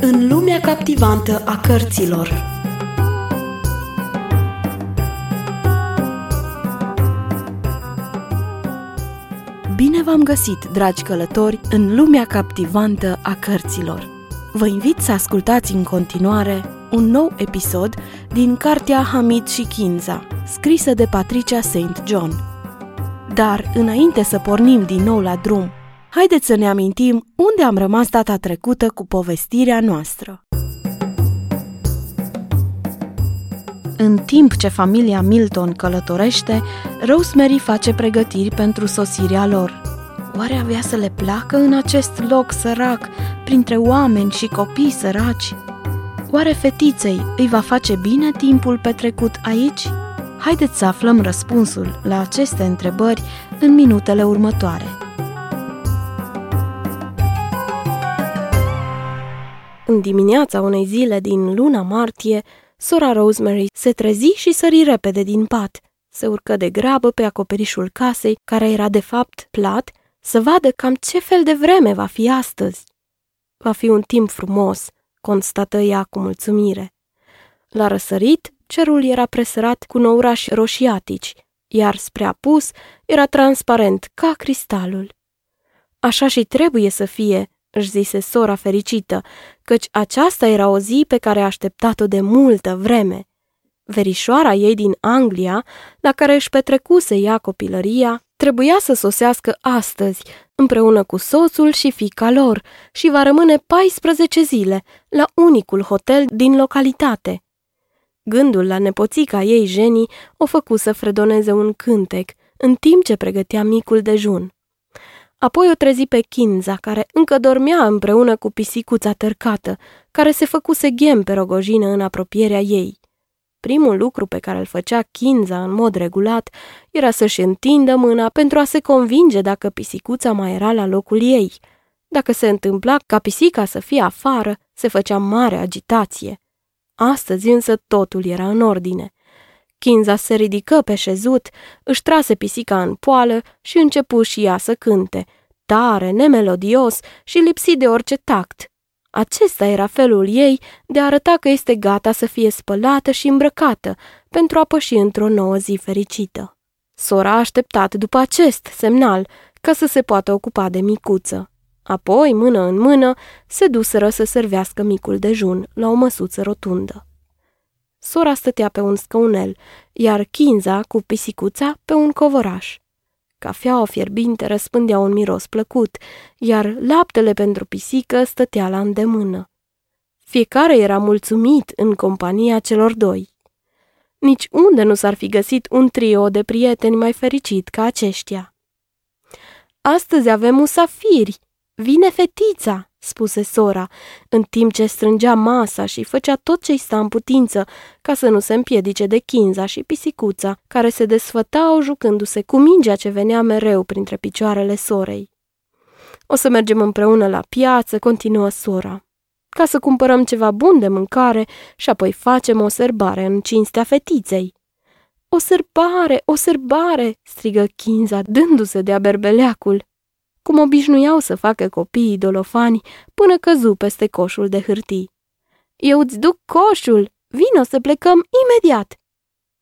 În lumea captivantă a cărților Bine v-am găsit, dragi călători, în lumea captivantă a cărților. Vă invit să ascultați în continuare un nou episod din cartea Hamid și Kinza, scrisă de Patricia St. John. Dar, înainte să pornim din nou la drum, haideți să ne amintim unde am rămas data trecută cu povestirea noastră. În timp ce familia Milton călătorește, Rosemary face pregătiri pentru sosirea lor. Oare avea să le placă în acest loc sărac, printre oameni și copii săraci? Oare fetiței îi va face bine timpul petrecut aici? Haideți să aflăm răspunsul la aceste întrebări în minutele următoare. În dimineața unei zile din luna martie, sora Rosemary se trezi și sări repede din pat. Se urcă de grabă pe acoperișul casei, care era de fapt plat, să vadă cam ce fel de vreme va fi astăzi. Va fi un timp frumos, constată ea cu mulțumire. La răsărit, cerul era presărat cu nourași roșiatici, iar spre apus era transparent ca cristalul. Așa și trebuie să fie, își zise sora fericită, căci aceasta era o zi pe care a așteptat-o de multă vreme. Verișoara ei din Anglia, la care își petrecuse ea copilăria, trebuia să sosească astăzi, împreună cu soțul și fica lor, și va rămâne 14 zile la unicul hotel din localitate. Gândul la nepoțica ei, Jenny, o făcu să fredoneze un cântec, în timp ce pregătea micul dejun. Apoi o trezi pe Kinza, care încă dormea împreună cu pisicuța tărcată, care se făcuse ghem pe rogojină în apropierea ei. Primul lucru pe care îl făcea Kinza în mod regulat era să-și întindă mâna pentru a se convinge dacă pisicuța mai era la locul ei. Dacă se întâmpla ca pisica să fie afară, se făcea mare agitație. Astăzi însă totul era în ordine. Kinza se ridică pe șezut, își trase pisica în poală și începu și ea să cânte, tare, nemelodios și lipsit de orice tact. Acesta era felul ei de a arăta că este gata să fie spălată și îmbrăcată pentru a păși într-o nouă zi fericită. Sora a așteptat după acest semnal ca să se poată ocupa de micuță. Apoi, mână în mână, se duseră să servească micul dejun la o măsuță rotundă. Sora stătea pe un scăunel, iar Kinza cu pisicuța pe un covoraș. Cafeaua fierbinte răspândea un miros plăcut, iar laptele pentru pisică stătea la îndemână. Fiecare era mulțumit în compania celor doi. Nici unde nu s-ar fi găsit un trio de prieteni mai fericit ca aceștia. Astăzi avem musafiri, vine fetița, spuse sora, în timp ce strângea masa și făcea tot ce-i sta în putință, ca să nu se împiedice de chinza și pisicuța, care se desfătau jucându-se cu mingea ce venea mereu printre picioarele sorei. O să mergem împreună la piață, continuă sora, ca să cumpărăm ceva bun de mâncare și apoi facem o serbare în cinstea fetiței. O serbare, o serbare, strigă Chinza, dându-se de-a berbeleacul cum obișnuiau să facă copiii dolofani până căzu peste coșul de hârtii. Eu îți duc coșul, vino să plecăm imediat.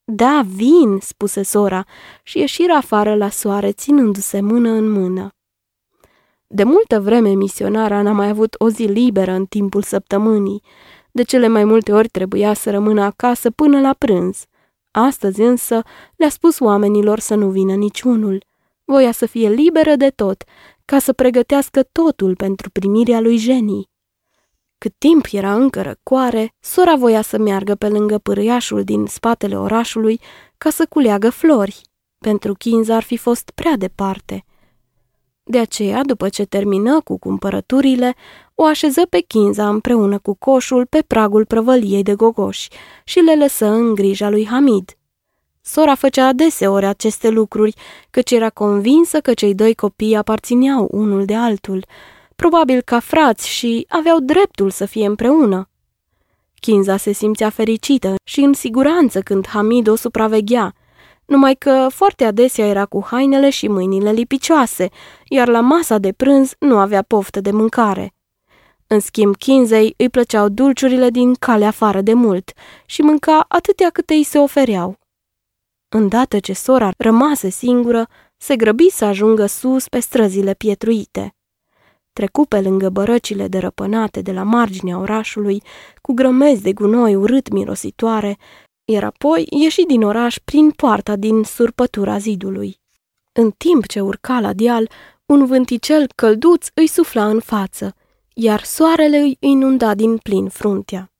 Da, vin, spuse sora și ieșiră afară la soare ținându-se mână în mână. De multă vreme misionara n-a mai avut o zi liberă în timpul săptămânii. De cele mai multe ori trebuia să rămână acasă până la prânz. Astăzi însă le-a spus oamenilor să nu vină niciunul. Voia să fie liberă de tot, ca să pregătească totul pentru primirea lui Jenny. Cât timp era încă răcoare, sora voia să meargă pe lângă pârâiașul din spatele orașului ca să culeagă flori. Pentru Kinza ar fi fost prea departe. De aceea, după ce termină cu cumpărăturile, o așeză pe Kinza împreună cu coșul pe pragul prăvăliei de gogoși și le lăsă în grija lui Hamid. Sora făcea adeseori aceste lucruri, căci era convinsă că cei doi copii aparțineau unul de altul, probabil ca frați și aveau dreptul să fie împreună. Kinza se simțea fericită și în siguranță când Hamid o supraveghea, numai că foarte adesea era cu hainele și mâinile lipicioase, iar la masa de prânz nu avea poftă de mâncare. În schimb, Kinsey îi plăceau dulciurile din cale afară de mult și mânca atâtea câte îi se ofereau. Îndată ce sora rămase singură, se grăbi să ajungă sus pe străzile pietruite. Trecu pe lângă bărăcile derăpânate de la marginea orașului, cu grămezi de gunoi urât mirositoare, iar apoi ieși din oraș prin poarta din surpătura zidului. În timp ce urca la deal, un vânticel călduț îi sufla în față, iar soarele îi inunda din plin fruntea.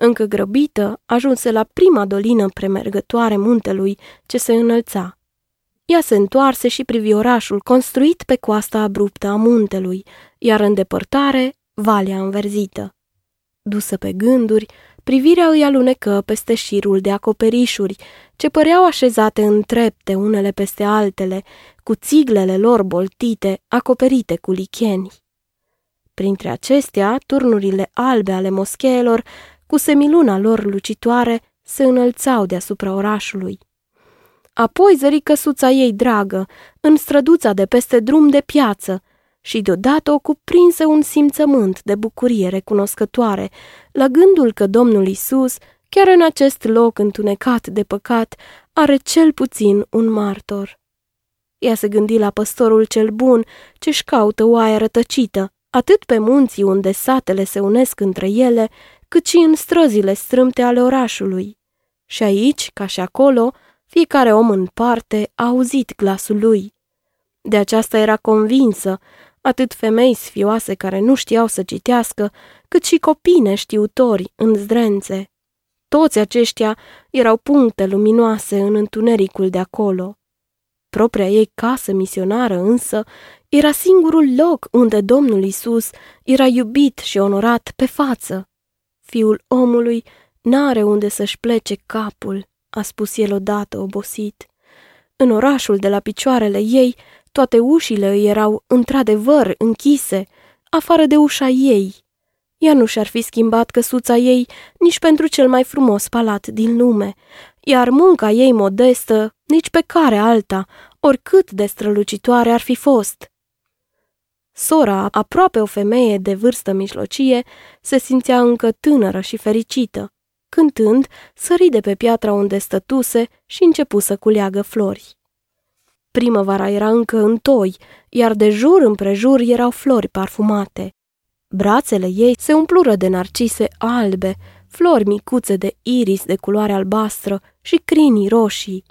Încă grăbită, ajunse la prima dolină premergătoare muntelui ce se înălța. Ea se întoarse și privi orașul construit pe coasta abruptă a muntelui, iar în depărtare, valea înverzită. Dusă pe gânduri, privirea îi alunecă peste șirul de acoperișuri, ce păreau așezate în trepte unele peste altele, cu țiglele lor boltite, acoperite cu licheni. Printre acestea, turnurile albe ale moscheelor, cu semiluna lor lucitoare, se înălțau deasupra orașului. Apoi zări căsuța ei dragă, în străduța de peste drum de piață, și deodată o cuprinse un simțământ de bucurie recunoscătoare, la gândul că Domnul Isus, chiar în acest loc întunecat de păcat, are cel puțin un martor. Ea se gândi la păstorul cel bun, ce-și caută oaia rătăcită, atât pe munții unde satele se unesc între ele, cât și în străzile strâmte ale orașului. Și aici, ca și acolo, fiecare om în parte a auzit glasul lui. De aceasta era convinsă, atât femei sfioase care nu știau să citească, cât și copii neștiutori în zdrențe. Toți aceștia erau puncte luminoase în întunericul de acolo. Propria ei casă misionară însă era singurul loc unde Domnul Isus era iubit și onorat pe față. Fiul omului n-are unde să-și plece capul, a spus el odată obosit. În orașul de la picioarele ei, toate ușile îi erau într-adevăr închise, afară de ușa ei. Ea nu și-ar fi schimbat căsuța ei nici pentru cel mai frumos palat din lume, iar munca ei modestă nici pe care alta, oricât de strălucitoare ar fi fost. Sora, aproape o femeie de vârstă mijlocie, se simțea încă tânără și fericită. Cântând, sări de pe piatra unde stătuse și începu să culeagă flori. Primăvara era încă în toi, iar de jur împrejur erau flori parfumate. Brațele ei se umplură de narcise albe, flori micuțe de iris de culoare albastră și crinii roșii.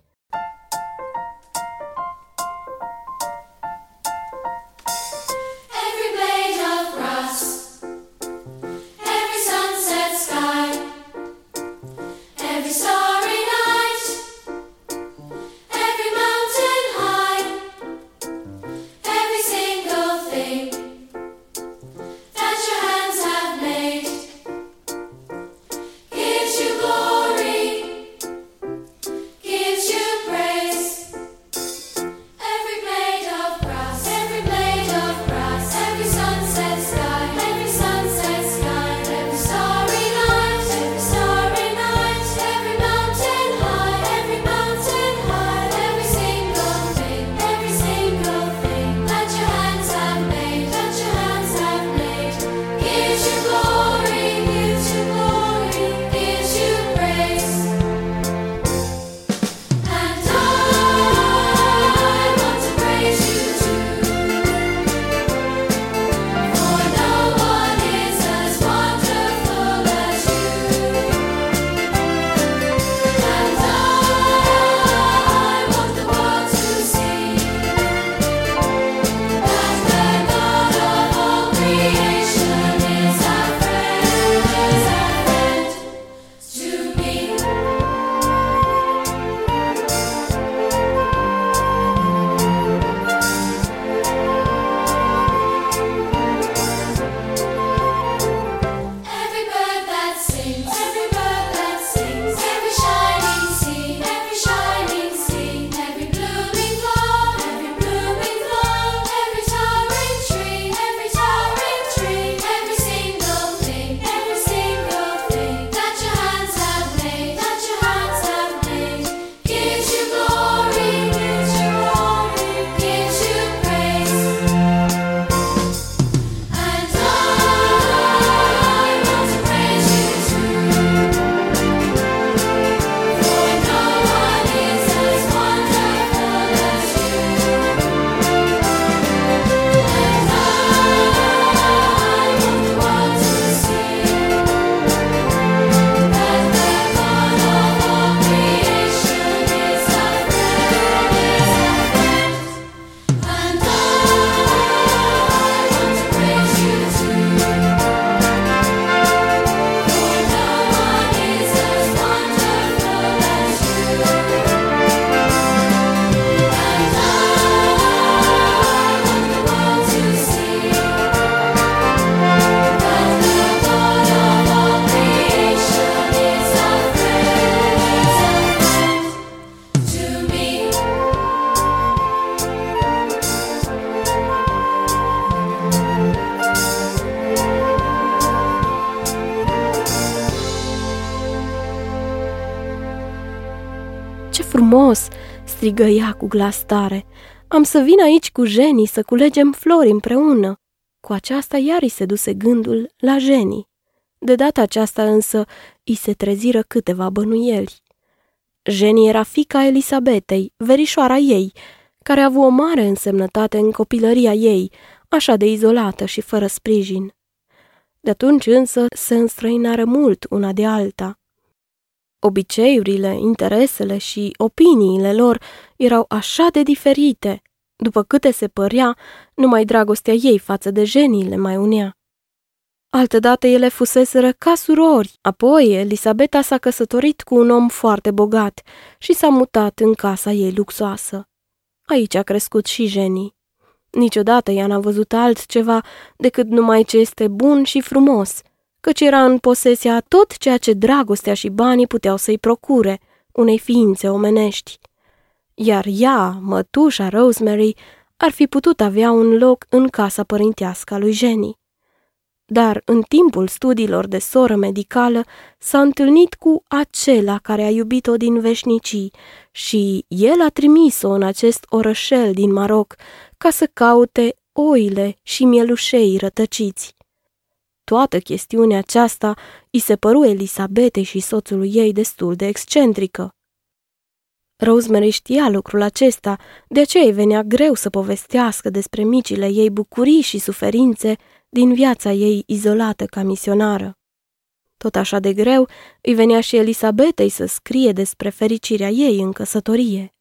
Strigă ea cu glas tare. Am să vin aici cu Jenny să culegem flori împreună." Cu aceasta iar îi se duse gândul la Jenny. De data aceasta însă îi se treziră câteva bănuieli. Jenny era fica Elisabetei, verișoara ei, care a avut o mare însemnătate în copilăria ei, așa de izolată și fără sprijin. De atunci însă se înstrăinară mult una de alta. Obiceiurile, interesele și opiniile lor erau așa de diferite, după câte se părea, numai dragostea ei față de genii le mai unea. Altădată ele fuseseră ca surori, apoi Elisabeta s-a căsătorit cu un om foarte bogat și s-a mutat în casa ei luxoasă. Aici a crescut și Jenny. Niciodată ea n-a văzut altceva decât numai ce este bun și frumos, căci era în posesia a tot ceea ce dragostea și banii puteau să-i procure, unei ființe omenești. Iar ea, mătușa Rosemary, ar fi putut avea un loc în casa părintească a lui Jenny. Dar în timpul studiilor de soră medicală s-a întâlnit cu acela care a iubit-o din veșnicii și el a trimis-o în acest orășel din Maroc ca să caute oile și mielușei rătăciți. Toată chestiunea aceasta îi se păru Elisabetei și soțului ei destul de excentrică. Rosemary știa lucrul acesta, de aceea îi venea greu să povestească despre micile ei bucurii și suferințe din viața ei izolată ca misionară. Tot așa de greu îi venea și Elisabetei să scrie despre fericirea ei în căsătorie.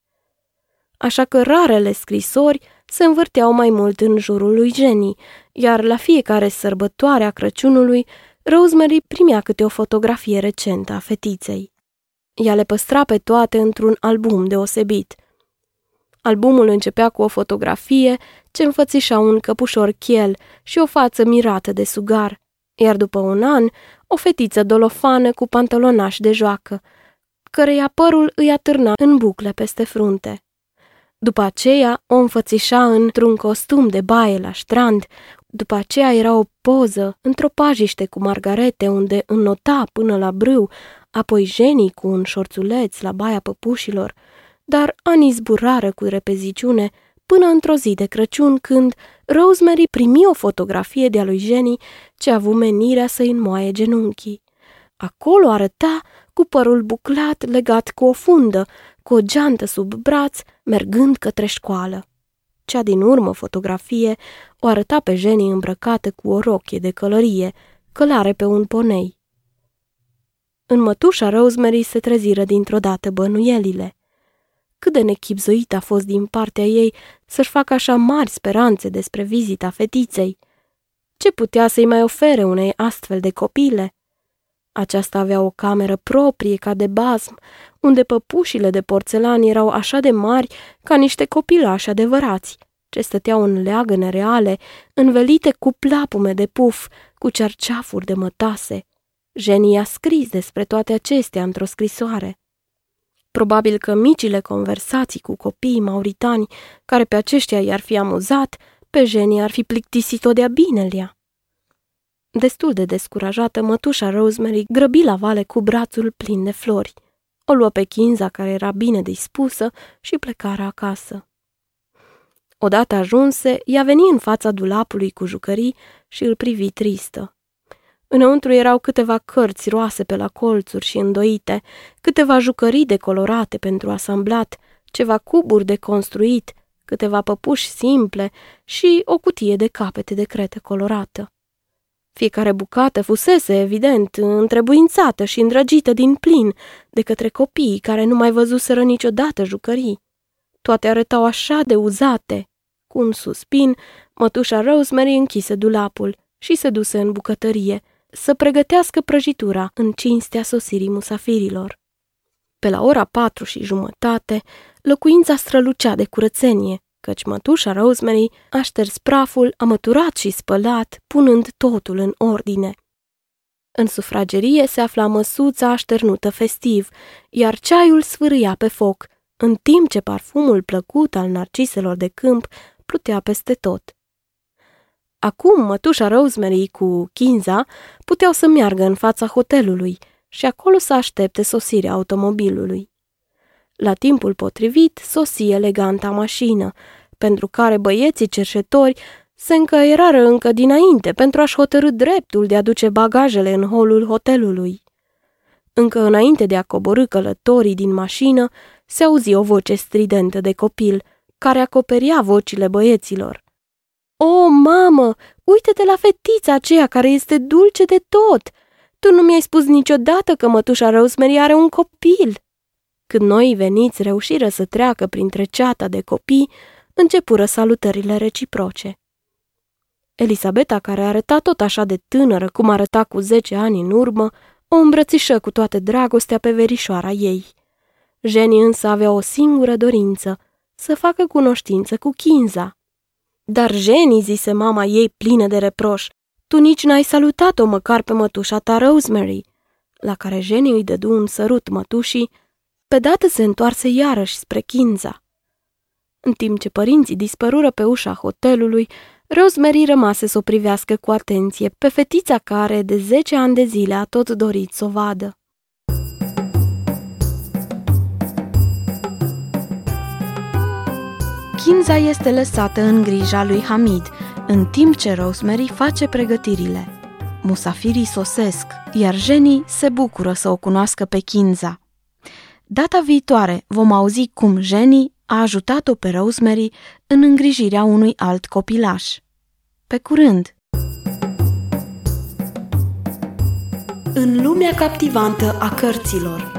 Așa că rarele scrisori se învârteau mai mult în jurul lui Jenny, iar la fiecare sărbătoare a Crăciunului, Rosemary primea câte o fotografie recentă a fetiței. Ea le păstra pe toate într-un album deosebit. Albumul începea cu o fotografie ce înfățișa un căpușor chiel și o față mirată de sugar, iar după un an, o fetiță dolofană cu pantalonaș de joacă, căreia părul îi atârna în bucle peste frunte. După aceea o înfățișa într-un costum de baie la strand, după aceea era o poză într-o pajiște cu margarete unde înnota până la brâu, apoi genii cu un șorțuleț la baia păpușilor, dar anii zburară cu repeziciune până într-o zi de Crăciun când Rosemary primi o fotografie de-a lui Jenny ce a avut menirea să-i înmoaie genunchii. Acolo arăta cu părul buclat legat cu o fundă, cu o geantă sub braț, mergând către școală. Cea din urmă fotografie o arăta pe Jenny îmbrăcată cu o rochie de călărie, călare pe un ponei. În mătușa Rosemary se treziră dintr-o dată bănuielile. Cât de nechipzuit a fost din partea ei să-și facă așa mari speranțe despre vizita fetiței. Ce putea să-i mai ofere unei astfel de copile? Aceasta avea o cameră proprie ca de bazm, unde păpușile de porțelan erau așa de mari ca niște copilași adevărați, ce stăteau în leagăne reale, învelite cu plapume de puf, cu cerceafuri de mătase. Jenny a scris despre toate acestea într-o scrisoare. Probabil că micile conversații cu copiii mauritani, care pe aceștia i-ar fi amuzat, pe Jenny ar fi plictisit-o de-a binelea. Destul de descurajată, mătușa Rosemary grăbi la vale cu brațul plin de flori. O luă pe Kinza, care era bine dispusă, și plecară acasă. Odată ajunse, ea veni în fața dulapului cu jucării și îl privi tristă. Înăuntru erau câteva cărți roase pe la colțuri și îndoite, câteva jucării decolorate pentru asamblat, ceva cuburi de construit, câteva păpuși simple și o cutie de capete de crete colorată. Fiecare bucată fusese, evident, întrebuințată și îndrăgită din plin de către copiii care nu mai văzuseră niciodată jucării. Toate arătau așa de uzate. Cu un suspin, mătușa Rosemary închise dulapul și se duse în bucătărie să pregătească prăjitura în cinstea sosirii musafirilor. Pe la ora patru și jumătate, locuința strălucea de curățenie căci mătușa Rosemary a șters praful, a măturat și spălat, punând totul în ordine. În sufragerie se afla măsuța așternută festiv, iar ceaiul sfârâia pe foc, în timp ce parfumul plăcut al narciselor de câmp plutea peste tot. Acum mătușa Rosemary cu Kinza puteau să meargă în fața hotelului și acolo să aștepte sosirea automobilului. La timpul potrivit sosi eleganta mașină, pentru care băieții cerșetori se încăierară încă dinainte pentru a-și hotărâ dreptul de a duce bagajele în holul hotelului. Încă înainte de a coborâ călătorii din mașină, se auzi o voce stridentă de copil, care acoperia vocile băieților. O, mamă, uite-te la fetița aceea care este dulce de tot! Tu nu mi-ai spus niciodată că mătușa Rosemary are un copil!" Când noi veniți reușiră să treacă printre ceata de copii, începură salutările reciproce. Elisabeta, care arăta tot așa de tânără cum arăta cu zece ani în urmă, o îmbrățișă cu toată dragostea pe verișoara ei. Jenny însă avea o singură dorință, să facă cunoștință cu Kinza. Dar Jenny, zise mama ei plină de reproș, tu nici n-ai salutat-o măcar pe mătușa ta Rosemary, la care Jenny îi dădu un sărut mătușii, pe dată se întoarse iarăși spre Kinza. În timp ce părinții dispărură pe ușa hotelului, Rosemary rămase să o privească cu atenție pe fetița care de zece ani de zile a tot dorit să o vadă. Kinza este lăsată în grija lui Hamid, în timp ce Rosemary face pregătirile. Musafirii sosesc, iar Jenny se bucură să o cunoască pe Kinza. Data viitoare vom auzi cum Jenny a ajutat-o pe Rosemary în îngrijirea unui alt copilaș. Pe curând! În lumea captivantă a cărților